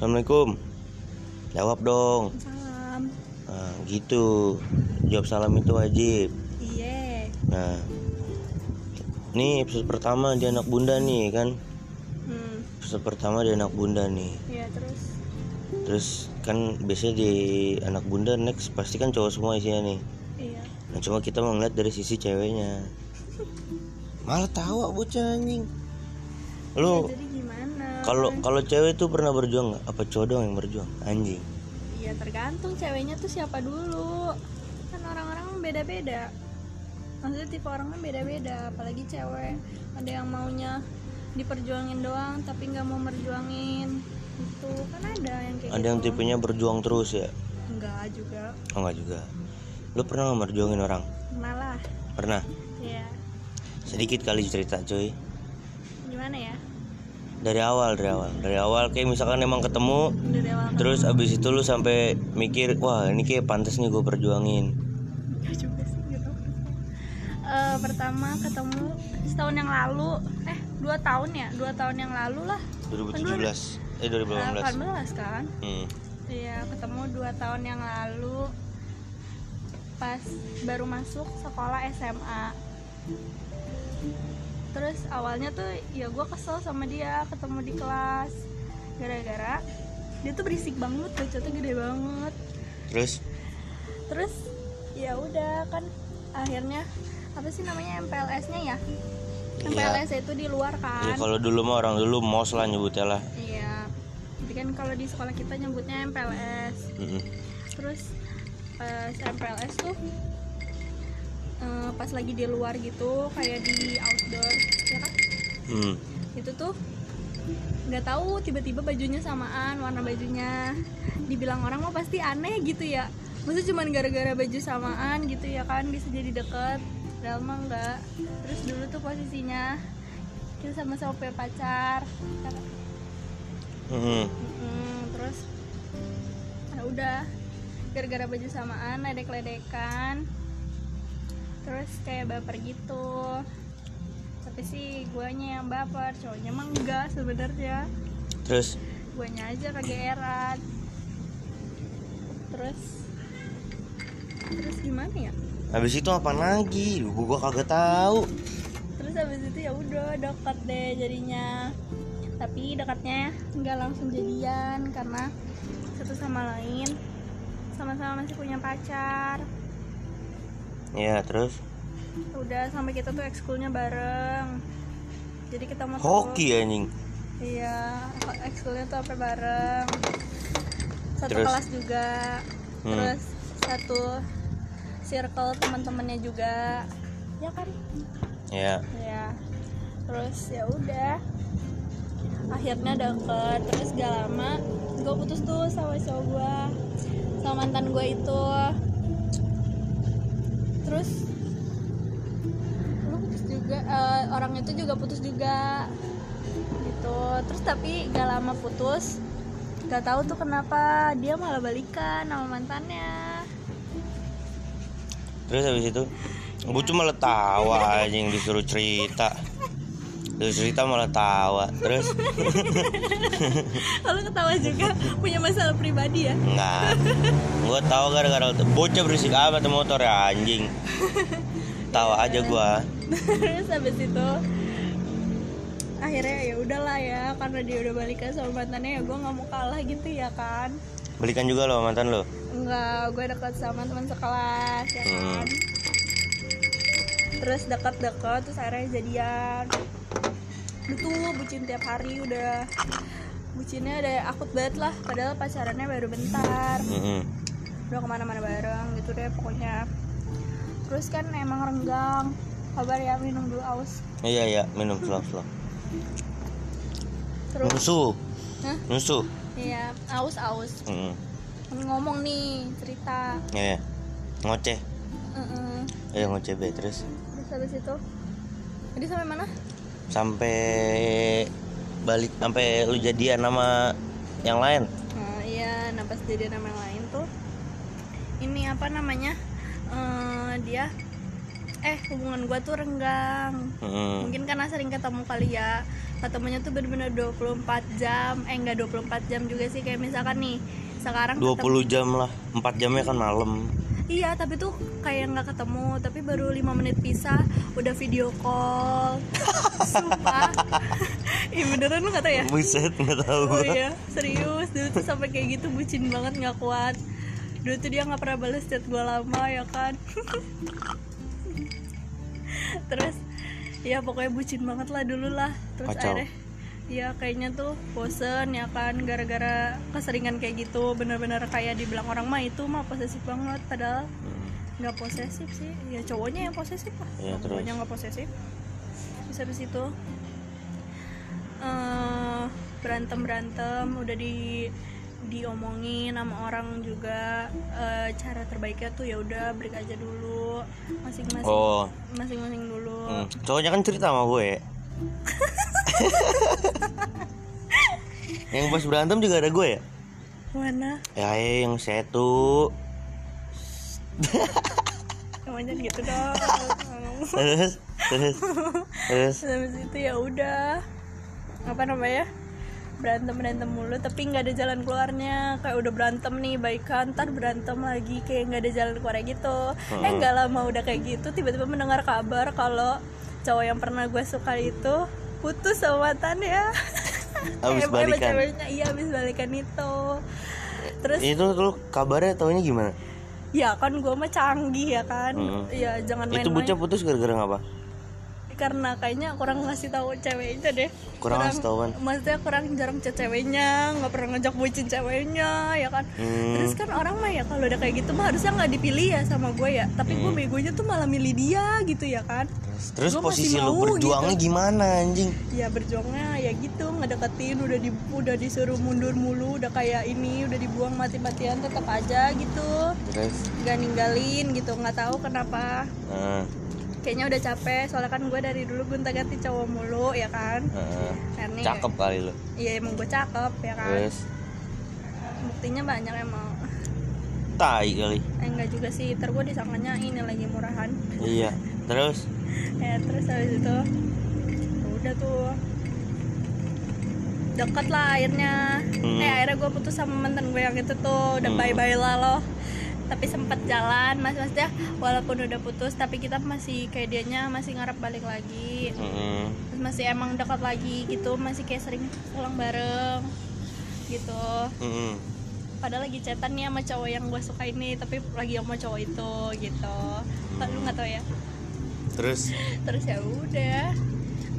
Assalamualaikum. Jawab dong. Salam. Nah, gitu. Jawab salam itu wajib. Iya. Nah, ini episode pertama di anak bunda nih kan. Hmm. Episode pertama di anak bunda nih. Iya terus. Terus kan biasanya di anak bunda next pasti kan cowok semua isinya nih. Iya. Nah cuma kita mau ngeliat dari sisi ceweknya. Malah tawa bocah anjing. Lu Ya, jadi? Kalau kalau cewek tuh pernah berjuang nggak? Apa cowok doang yang berjuang? Anjing. Iya tergantung ceweknya tuh siapa dulu. Kan orang-orang beda-beda. Maksudnya tipe orangnya beda-beda. Apalagi cewek. Ada yang maunya diperjuangin doang tapi nggak mau merjuangin. Itu kan ada yang kayak Ada gitu. yang tipenya berjuang terus ya? Enggak juga. Oh enggak juga. Lu pernah nggak merjuangin orang? Malah. Pernah. Iya. Sedikit kali cerita cuy. Gimana ya? Dari awal, dari awal, dari awal kayak misalkan emang ketemu, Dari awal terus abis itu lu sampai mikir, wah ini kayak pantas nih gue perjuangin. Enggak juga sih gitu. Eh, pertama ketemu setahun yang lalu eh dua tahun ya dua tahun yang lalu lah 2017, eh 2018. 18 kan Hmm. iya ketemu dua tahun yang lalu pas baru masuk sekolah SMA terus awalnya tuh ya gue kesel sama dia ketemu di kelas. Gara-gara dia tuh berisik banget bacotnya gede banget. Terus, terus ya udah kan akhirnya apa sih namanya MPLS-nya ya? MPLS itu di luar ya kan kalau dulu mah orang dulu mos lah nyebutnya lah. iya. Jadi kan kalau di sekolah kita nyebutnya MPLS Mm-mm. terus pas MPLS tuh eh, pas lagi di luar gitu kayak di outdoor ya kan? Hmm. itu tuh nggak tahu tiba-tiba bajunya samaan warna bajunya. Dibilang orang mah pasti aneh gitu ya. Maksudnya cuman gara-gara baju samaan gitu ya kan bisa jadi deket. Padahal mah enggak terus dulu tuh posisinya kita sama-sama punya pacar ya kan? Mm-mm. Mm-mm, terus ya udah. Gara-gara baju samaan ledek-ledekan terus kayak baper gitu. Tapi sih guanya yang baper cowoknya emang enggak sebenarnya. Terus, guanya aja kegeeran terus terus gimana ya? Habis itu apa lagi? Gua, gua kagak tahu. terus habis itu ya udah dekat deh jadinya. Tapi dekatnya nggak langsung jadian karena satu sama lain. Sama-sama masih punya pacar Ya, terus? Udah sampai kita tuh ekskulnya bareng. Jadi kita mau hoki anjing. iya ekskulnya tuh sampai bareng. Satu Terus? kelas juga. Hmm. terus satu circle teman-temannya juga. Ya kan Ya. ya terus ya udah. Akhirnya deket. Terus gak lama gue putus tuh sama cowok gue sama mantan gue itu terus lu putus juga eh, orang itu juga putus juga gitu. Terus tapi gak lama putus gak tahu tuh kenapa dia malah balikan sama mantannya. Terus habis itu Gue cuma malah tawa anjing disuruh cerita Disuruh cerita malah tawa Terus? Lalu ketawa juga punya masalah pribadi ya? Enggak. Gue tahu gara-gara Bocah berisik amat motor ya anjing. Tawa aja gua. Terus habis itu akhirnya ya udahlah ya karena dia udah balikan sama mantannya ya gue nggak mau kalah gitu ya kan? Belikan juga lo mantan lo? Enggak gue dekat sama teman sekelas ya kan? Terus dekat-dekat terus akhirnya jadian itu bucin tiap hari udah bucinnya udah akut banget lah padahal pacarannya baru bentar. Mm-mm. udah ke mana-mana bareng gitu deh pokoknya. Terus kan emang renggang. Kabar ya minum dulu aus. Iya iya minum slow slow terus? Nusu Hah? Nusu iya aus aus. Mm-mm. ngomong nih cerita. Iya iya. Ngoceh. Heeh. Iya ngoceh be Terus? Terus habis itu? Jadi sampai mana Sampai Balik Sampai lu jadian sama Yang lain? Nah, iya nah pas jadi nama yang lain tuh ini apa namanya Eh, dia eh hubungan gue tuh renggang. Mm. mungkin karena sering ketemu kali ya ketemunya tuh bener-bener 24 jam eh enggak 24 jam juga sih kayak misalkan nih sekarang 20 jam lah 4 jamnya kan malam Iya, tapi tuh kayak nggak ketemu, tapi baru lima menit pisah udah video call. Sumpah. Ih beneran lu nggak tahu ya? buset nggak tahu Oh iya, serius. Dulu tuh sampai kayak gitu bucin banget nggak kuat. Dulu tuh dia nggak pernah balas chat gue lama ya kan. Terus ya pokoknya bucin banget lah dulu lah. Terus Kacau. akhirnya ya kayaknya tuh bosen ya kan gara-gara keseringan kayak gitu. Bener-bener kayak dibilang orang mah itu mah posesif banget padahal Hmm. nggak posesif sih. Ya cowoknya yang posesif lah. Terus? cowoknya nggak posesif. Terus habis itu eh berantem berantem udah di diomongin sama orang juga eh, cara terbaiknya tuh ya udah break aja dulu masing-masing oh. masing-masing dulu. Hmm. cowoknya kan cerita sama gue yang pas berantem juga ada gue ya? Mana? Ya eh, yang satu namanya gitu dong. Terus terus terus. Terus habis itu ya udah. Apa namanya? Berantem berantem mulu tapi nggak ada jalan keluarnya. Kayak udah berantem nih baikan ntar berantem lagi kayak nggak ada jalan keluarnya gitu. Eh nggak lama udah kayak gitu tiba-tiba mendengar kabar kalau cowok yang pernah gue suka itu putus sama mantannya. Abis Eh, balikan? iya abis balikan itu. Terus itu lu kabarnya taunya gimana? Ya kan gue mah canggih ya kan. Hmm. ya jangan main-main. itu bocah putus gara-gara ngapa karena kayaknya kurang ngasih tahu ceweknya deh. Kurang ngasih tahu kan? maksudnya kurang jarang chat ceweknya nggak pernah ngajak bucin ceweknya ya kan? Hmm. terus kan orang mah ya kalau udah kayak gitu mah harusnya nggak dipilih ya sama gue ya. Tapi gue begonya tuh malah milih dia gitu ya kan? Terus, terus Gua posisi lu berjuangnya gimana anjing? Ya berjuangnya ya gitu ngedeketin udah di udah disuruh mundur mulu udah kayak ini udah dibuang mati-matian tetap aja gitu. Terus? Nggak ninggalin gitu nggak tahu kenapa. Nah, kayaknya udah capek soalnya kan gue dari dulu gonta ganti cowok mulu ya kan? Karena cakep kali lu. Iya emang gue cakep ya kan? Terus? Buktinya banyak emang. Tai kali. Eh enggak juga sih ntar gue disangkanya ini lagi murahan. Iya. Terus? Ya terus habis itu udah tuh. Deket lah akhirnya. Hmm. eh akhirnya gue putus sama mantan gue yang itu tuh. Udah Hmm. bye bye lah loh tapi sempet jalan mas. Maksudnya walaupun udah putus tapi kita masih kayak dianya masih ngarep balik lagi. Terus masih emang dekat lagi gitu masih kayak sering pulang bareng gitu. Mm-mm. padahal lagi chatan nih sama cowok yang gue suka ini tapi lagi sama cowok itu gitu. Kak, lu nggak tahu ya? Terus? Terus ya udah.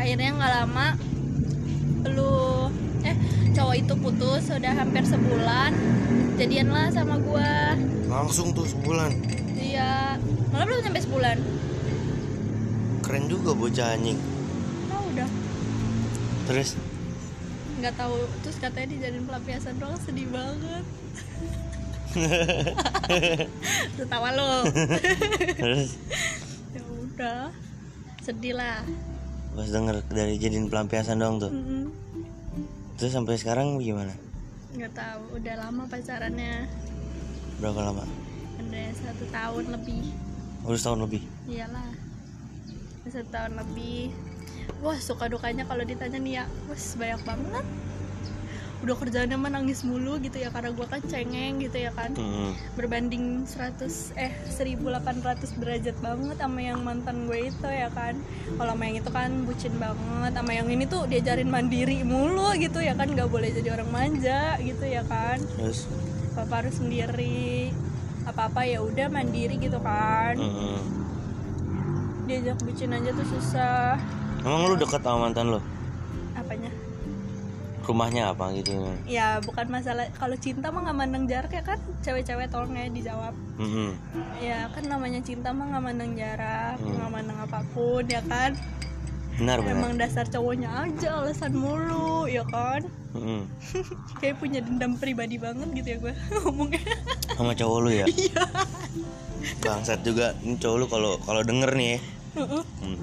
Akhirnya nggak lama lu eh cowok itu putus udah hampir sebulan jadian lah sama gue langsung tuh sebulan. Iya. Malah belum sampai sebulan? Keren juga bocah anjing. Oh udah terus? Nggak tahu. Terus katanya dijadiin pelampiasan doang sedih banget. Tertawa lo terus? Ya udah. Sedih lah. Pas denger dari jadiin pelampiasan doang tuh? Mm-mm. terus sampai sekarang gimana? Nggak tahu. Udah lama pacarannya berapa lama? Udah satu tahun lebih. Udah setahun lebih? Iyalah. Udah satu tahun lebih. Wah suka dukanya kalau ditanya nih ya. Wah banyak banget. Udah kerjaannya mah nangis mulu gitu ya karena gua kan cengeng gitu ya kan. Mm-mm. berbanding 100 eh 1800 derajat banget sama yang mantan gue itu ya kan. Kalau sama yang itu kan bucin banget. Sama yang ini tuh diajarin mandiri mulu gitu ya kan. Nggak boleh jadi orang manja gitu ya kan. Terus papa harus sendiri. Apa apa ya udah mandiri gitu kan. Mm-mm. diajak bucin aja tuh susah. Emang lu dekat sama mantan lu? Apanya? Rumahnya apa gitu? Ya bukan masalah. Kalau cinta mah nggak mandang jarak ya kan? Cewek-cewek tolong ya dijawab. Mm-mm. ya kan namanya cinta mah nggak mandang jarak Hmm. nggak mandang apa pun ya kan? Benar benar. Emang dasar cowoknya aja alasan mulu ya kan Mm-mm. kayak punya dendam pribadi banget gitu ya gue ngomongnya sama cowok lu ya Iya. bangsat juga ini cowok lu kalau kalau denger nih ya Heeh. Hmm.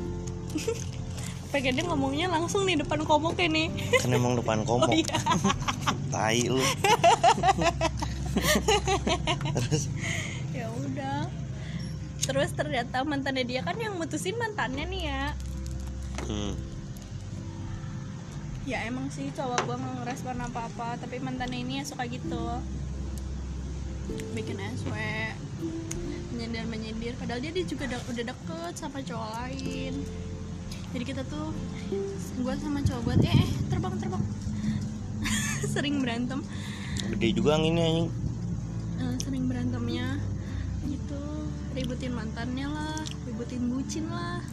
pengennya ngomongnya langsung nih depan komoknya nih kan emang depan komok oh iya tai lu terus ya udah terus ternyata mantannya dia kan yang mutusin mantannya nih ya hmm. Ya emang sih cowok gue nggak ngerespon apa apa tapi mantannya ini ya suka gitu. Bikin SW menyindir menyindir. Padahal dia, dia juga de- udah deket sama cowok lain. Jadi kita tuh gue sama cowok gue tuh eh terbang terbang. Sering berantem. Gede juga anginnya anjing. Eh, sering berantemnya. Gitu. Ributin mantannya lah ributin bucin lah.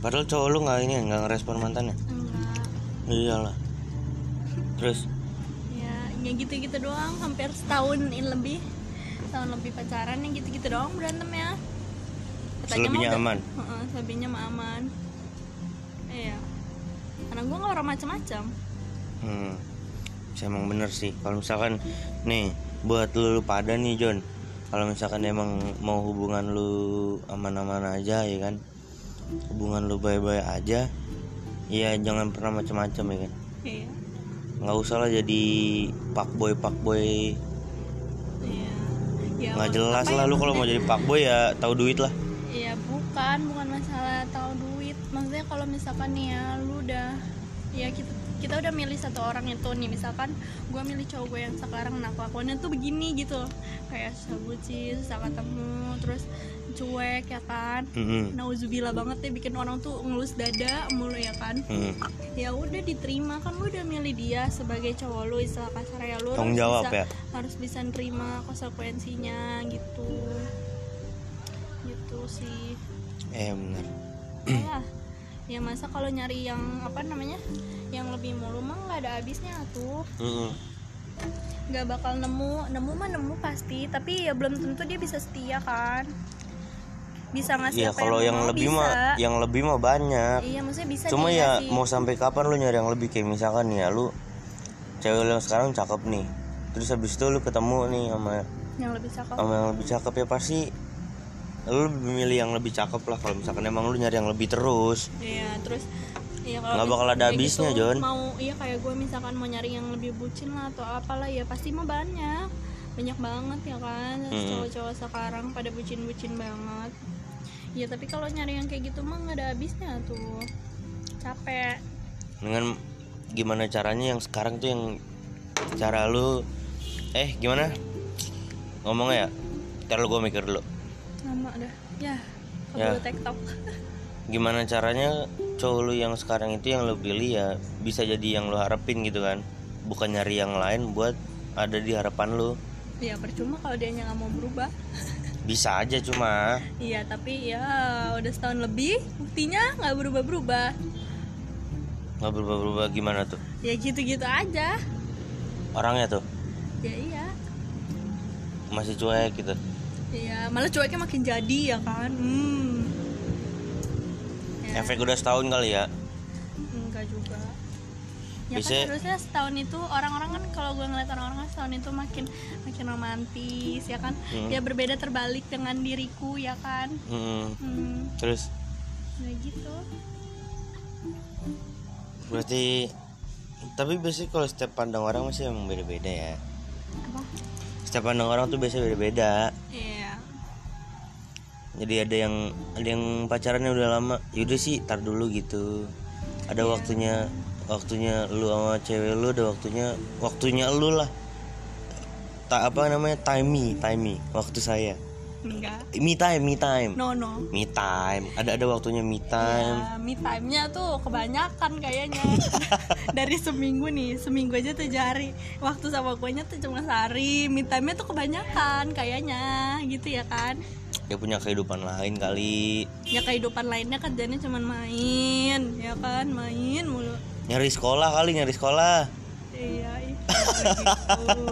Padahal cowok lu nggak ini nggak ngerespon mantannya? Enggak iyalah. Terus? Ya ya gitu gitu doang hampir setahun in lebih. Setahun lebih pacaran yang gitu gitu doang berantemnya Selebihnya mah udah- aman? Heeh, selebihnya mah aman. Iya. Karena gue nggak orang macam-macam hmm. Emang bener sih. Kalau misalkan nih buat lu, lu pada nih John kalau misalkan emang mau hubungan lu aman-aman aja ya kan? Hubungan lu baik-baik aja ya jangan pernah macam-macam ya kan? Iya. Nggak usah lah jadi pak boy pak boy iya. Ya, nggak jelas lah ya, lu kalau mau jadi pak boy ya tahu duit lah. Iya bukan, bukan masalah tahu duit. Maksudnya kalau misalkan nih ya, lu udah ya kita kita udah milih satu orang itu nih misalkan gue milih cowok gue yang sekarang nah kelakuannya tuh begini gitu. Kayak sabuci susah ketemu terus cuek ya kan? Mm-mm. nauzubillah banget deh bikin orang tuh ngelus dada mulu ya kan? Mm. ya udah diterima kan lu udah milih dia sebagai cowok lu istilah kasar ya lu harus jawab bisa, ya. harus bisa nerima konsekuensinya gitu. Gitu sih. Eh bener. Ya ya masa kalau nyari yang apa namanya yang lebih mulu mah nggak ada habisnya tuh. Mm-mm. nggak bakal nemu. Nemu mah nemu pasti tapi ya belum tentu dia bisa setia kan bisa ngasih ya apa kalau yang mau, lebih bisa. mah yang lebih mah banyak iya maksudnya bisa cuma ya ngasih. mau sampai kapan lu nyari yang lebih kayak misalkan ya lu cewek lu yang sekarang cakep nih terus habis itu lu ketemu nih sama yang lebih cakep sama yang lebih cakep ya pasti lu lebih milih yang lebih cakep lah kalau misalkan emang lu nyari yang lebih terus Iya, terus iya Nggak bakal ada habisnya, gitu, Jon. Mau iya kayak gue misalkan mau nyari yang lebih bucin lah atau apalah ya pasti mah banyak. Banyak banget ya kan cowok-cowok sekarang pada bucin-bucin banget. Ya tapi kalau nyari yang kayak gitu mah nggak ada habisnya tuh. Capek. dengan gimana caranya yang sekarang tuh yang cara lu eh gimana ngomongnya ya ntar lu gue mikir dulu Lama dah. Ya, Ya. TikTok. gimana caranya cowok lu yang sekarang itu yang lu pilih ya bisa jadi yang lu harapin gitu kan bukan nyari yang lain buat ada di harapan lu ya percuma kalau dia nggak mau berubah. bisa aja cuma Iya, tapi ya udah setahun lebih buktinya nggak berubah-berubah. nggak berubah-berubah gimana tuh Ya gitu-gitu aja. orangnya tuh Ya iya. masih cuek gitu Iya, malah cueknya makin jadi ya kan. Hmm. Ya, efek udah setahun kali ya enggak juga. Ya Biasanya- kan harusnya setahun itu orang-orang kan kalau gue ngeliat orang-orang kan setahun itu makin makin romantis ya kan. Hmm. Ya berbeda terbalik dengan diriku ya kan. Hmm, Hmm, terus ya gitu. berarti tapi biasanya kalau setiap pandang orang masih emang beda-beda ya Apa? setiap pandang orang tuh biasanya beda-beda Iya. jadi ada yang ada yang pacarannya udah lama yaudah sih tar dulu gitu ada Iya. waktunya waktunya lu sama cewek lu ada waktunya waktunya lu lah tak apa namanya time me time me waktu saya Enggak. me time me time No, no. me time ada ada waktunya me time Ya, me time-nya tuh kebanyakan kayaknya. Dari seminggu nih, seminggu aja tuh jari. Waktu sama gue nya tuh cuma sehari. Me time-nya tuh kebanyakan kayaknya, gitu ya kan? dia punya kehidupan lain kali Ya kehidupan lainnya kerjanya cuma main, ya kan? Main mulu. Nyari sekolah kali nyari sekolah Iya, gitu.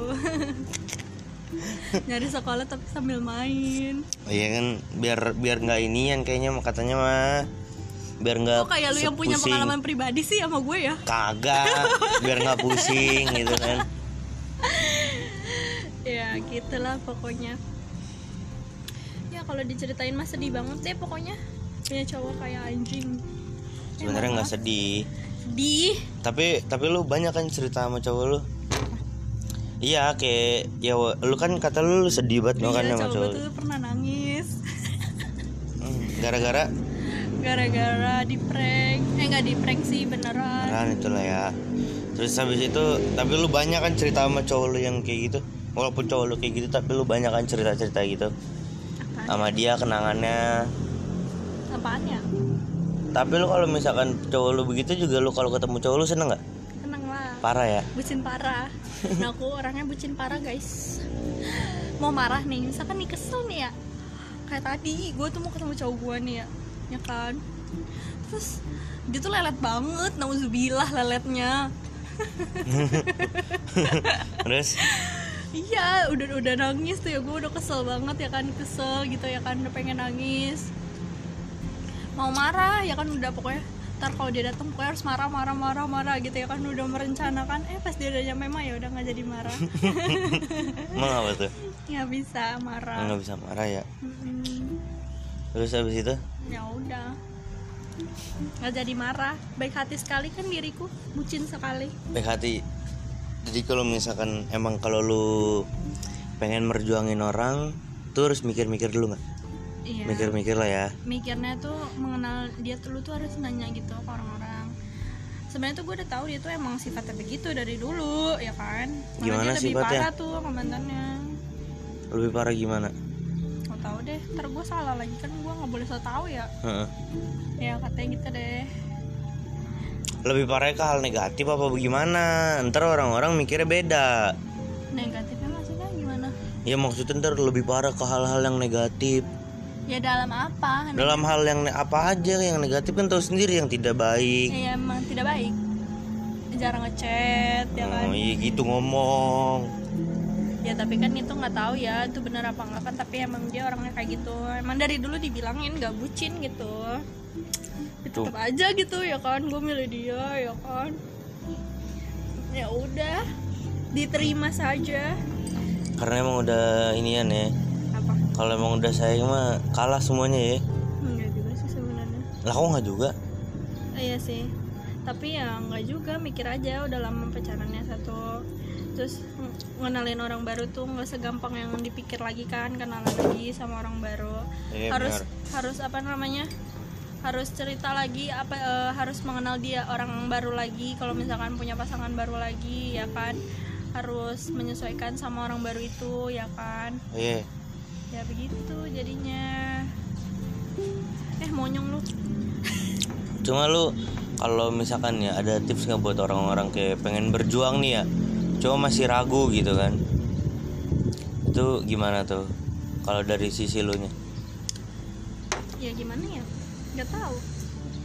Nyari sekolah tapi sambil main. iya kan biar biar nggak inian kayaknya mah katanya mah biar nggak Kok kayak lu yang punya pusing. pengalaman pribadi sih sama gue ya? kagak biar nggak pusing gitu kan ya gitulah pokoknya ya kalau diceritain mah sedih banget deh pokoknya punya cowok kayak anjing sebenarnya nggak sedih sedih tapi tapi lu banyak kan cerita sama cowok lu. Iya kayak ya lu kan kata lu, lu sedih banget kan iya sama cowok cowok tuh pernah nangis. Gara-gara? Gara-gara di prank. Eh nggak di prank sih beneran. Beneran itulah ya. Terus habis itu tapi lu banyak kan cerita sama cowok lu yang kayak gitu. Walaupun cowok lu kayak gitu tapi lu banyak kan cerita-cerita gitu. Apaan, sama dia kenangannya. Apaan ya tapi lu kalau misalkan cowok lu begitu juga lu kalau ketemu cowok lu seneng nggak? Tenang lah. Parah ya? Bucin parah. Nah aku orangnya bucin parah guys. Mau marah nih misalkan nih kesel nih ya. Kayak tadi gue tuh mau ketemu cowok gue nih ya ya kan? Terus dia tuh lelet banget nauzubillah leletnya. Terus? Iya udah udah nangis tuh ya gue udah kesel banget ya kan kesel gitu ya kan udah pengen nangis mau marah ya kan udah pokoknya ntar kalau dia datang pokoknya harus marah marah marah marah gitu ya kan udah merencanakan eh pas dia udah nyampe mah ya udah nggak jadi marah. Emang apa tuh? Nggak bisa marah. Nggak bisa marah ya? Mm-mm. terus habis itu? Ya udah. Nggak jadi marah. Baik hati sekali kan diriku bucin sekali. Baik hati. Jadi kalau misalkan emang kalau lu pengen merjuangin orang tuh harus mikir-mikir dulu nggak iya. Mikir-mikir lah ya. Mikirnya tuh mengenal dia tuh lu tuh harus nanya gitu ke orang-orang. Sebenarnya tuh gue udah tahu dia tuh emang sifatnya begitu dari dulu ya kan? Gimana dia lebih parah tuh sama mantannya lebih parah gimana? Gak tahu deh ntar gue salah lagi kan gue nggak boleh so tau ya. Heeh. ya katanya gitu deh. Lebih parah ke hal negatif apa bagaimana? Ntar orang-orang mikirnya beda. Negatifnya maksudnya gimana? Ya maksudnya ntar lebih parah ke hal-hal yang negatif ya dalam apa? Dalam hal yang apa aja yang negatif kan tahu sendiri yang tidak baik. Ya emang tidak baik. Jarang ngechat ya kan? oh iya gitu ngomong. Ya tapi kan itu nggak tahu ya itu benar apa enggak kan tapi emang dia orangnya kayak gitu. Emang dari dulu dibilangin nggak bucin gitu. Tuh. tetap aja gitu ya kan? Gue milih dia ya kan? Ya udah diterima saja. Karena emang udah inian ya kalau emang udah sayang mah kalah semuanya ya. Enggak juga sih sebenarnya. Lah kok nggak juga? Iya sih. Tapi ya nggak juga mikir aja udah lama pacarannya satu. Terus ng- ngenalin orang baru tuh nggak segampang yang dipikir lagi kan kenalan lagi sama orang baru. Iya, harus benar. harus apa namanya? Harus cerita lagi apa eh, harus mengenal dia orang baru lagi. Kalau misalkan punya pasangan baru lagi ya kan? Harus menyesuaikan sama orang baru itu ya kan? Iya ya begitu jadinya. Eh monyong lu. Cuma lu kalau misalkan ya ada tips nggak buat orang-orang kayak pengen berjuang nih ya cuma masih ragu gitu kan. Itu gimana tuh kalau dari sisi lu nya? Ya gimana ya? Nggak tahu.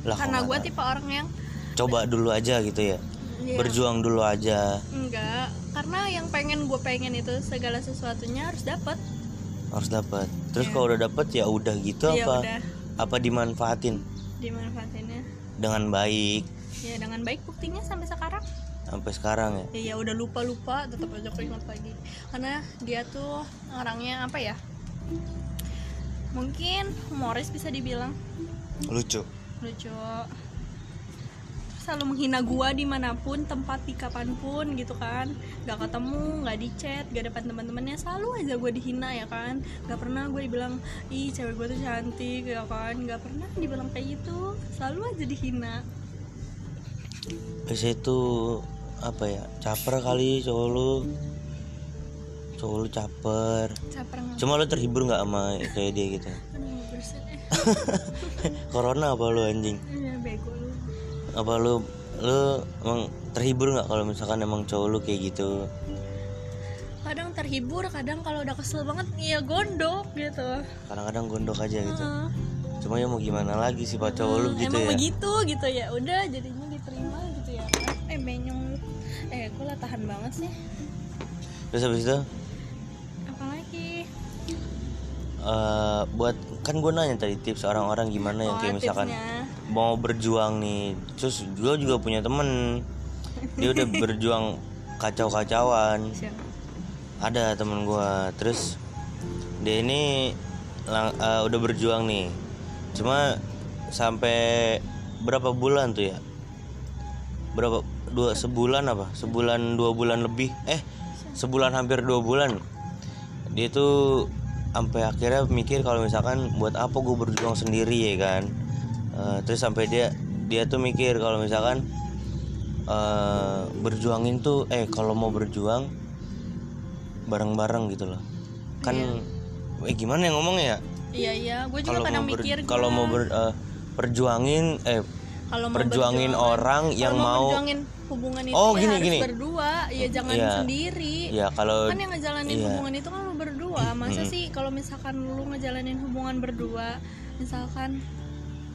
Lah karena gue tipe orang yang coba dulu aja gitu ya. Ya, berjuang dulu aja. Enggak karena yang pengen gue pengen itu segala sesuatunya harus dapat harus dapat. Terus Iya. kalau udah dapat ya udah gitu ya apa? udah. Apa dimanfaatin? Dimanfaatinnya. Dengan baik. Ya dengan baik buktinya sampai sekarang. Sampai sekarang ya? Ya, ya udah lupa lupa tetap aja keinget lagi. Karena dia tuh orangnya apa ya? Mungkin humoris bisa dibilang. Lucu. Lucu selalu menghina gua di mana pun tempat di kapan pun gitu kan. Gak ketemu nggak di chat gak depan teman-temannya selalu aja gue dihina ya kan. Gak pernah gue dibilang ih cewek gue tuh cantik ya kan. Gak pernah dibilang kayak gitu. Selalu aja dihina. Biasa itu apa ya caper kali cowok lu. Cowok lu caper. Caper cuma lu terhibur nggak sama kayak dia gitu? Aduh corona apa lu anjing? Ya bego apa lu lu emang terhibur nggak kalau misalkan emang cowok lu kayak gitu? Kadang terhibur kadang kalau udah kesel banget ya gondok gitu. Kadang-kadang gondok aja gitu. Heeh. cuma ya mau gimana lagi sih pak? Cowok lu Hmm, gitu emang ya? begitu gitu ya. Udah jadinya diterima gitu ya. Eh benyong lu eh gue lah tahan banget sih. Terus habis itu? Apalagi eh, buat kan gue nanya tadi tips orang-orang gimana yang Oh, kayak misalkan tipsnya. Mau berjuang nih. Terus gue juga punya temen. Dia udah berjuang kacau-kacauan. Ada temen gue terus dia ini lang- eh, udah berjuang nih. Cuma sampai berapa bulan tuh ya? Berapa dua sebulan apa? Sebulan dua bulan lebih. Eh sebulan hampir dua bulan. Dia tuh sampai akhirnya mikir kalau misalkan buat apa gue berjuang sendiri ya kan Eh, terus sampai dia dia tuh mikir kalau misalkan eh berjuangin tuh eh kalau mau berjuang bareng-bareng gitu loh. Kan eh gimana yang ngomongnya ya? Iya iya gue juga kadang mau ber- mikir kalau mau ber- eh, perjuangin eh kalau mau perjuangin orang yang mau berjuangin hubungan itu Oh, ya gini, harus gini. berdua. Ya jangan Iya. sendiri. Ya kalau kan yang ngejalanin iya. hubungan itu kan lu berdua. Masa sih kalau misalkan lu ngejalanin hubungan berdua misalkan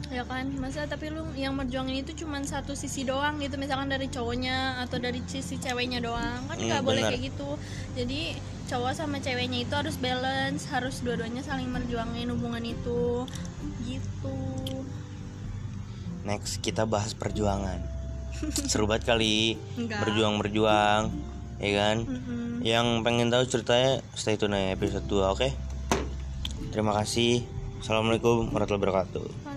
ya kan? Masa tapi lu yang berjuangin itu cuman satu sisi doang gitu. Misalkan dari cowoknya atau dari sisi ceweknya doang. Kan nggak Hmm, boleh kayak gitu. Jadi cowok sama ceweknya itu harus balance. Harus dua-duanya saling berjuangin hubungan itu. Gitu. Next kita bahas perjuangan. Seru banget kali. Enggak. Berjuang berjuang ya kan? Mm-mm. yang pengen tahu ceritanya stay tune episode 2 oke? Terima kasih. Assalamualaikum warahmatullahi wabarakatuh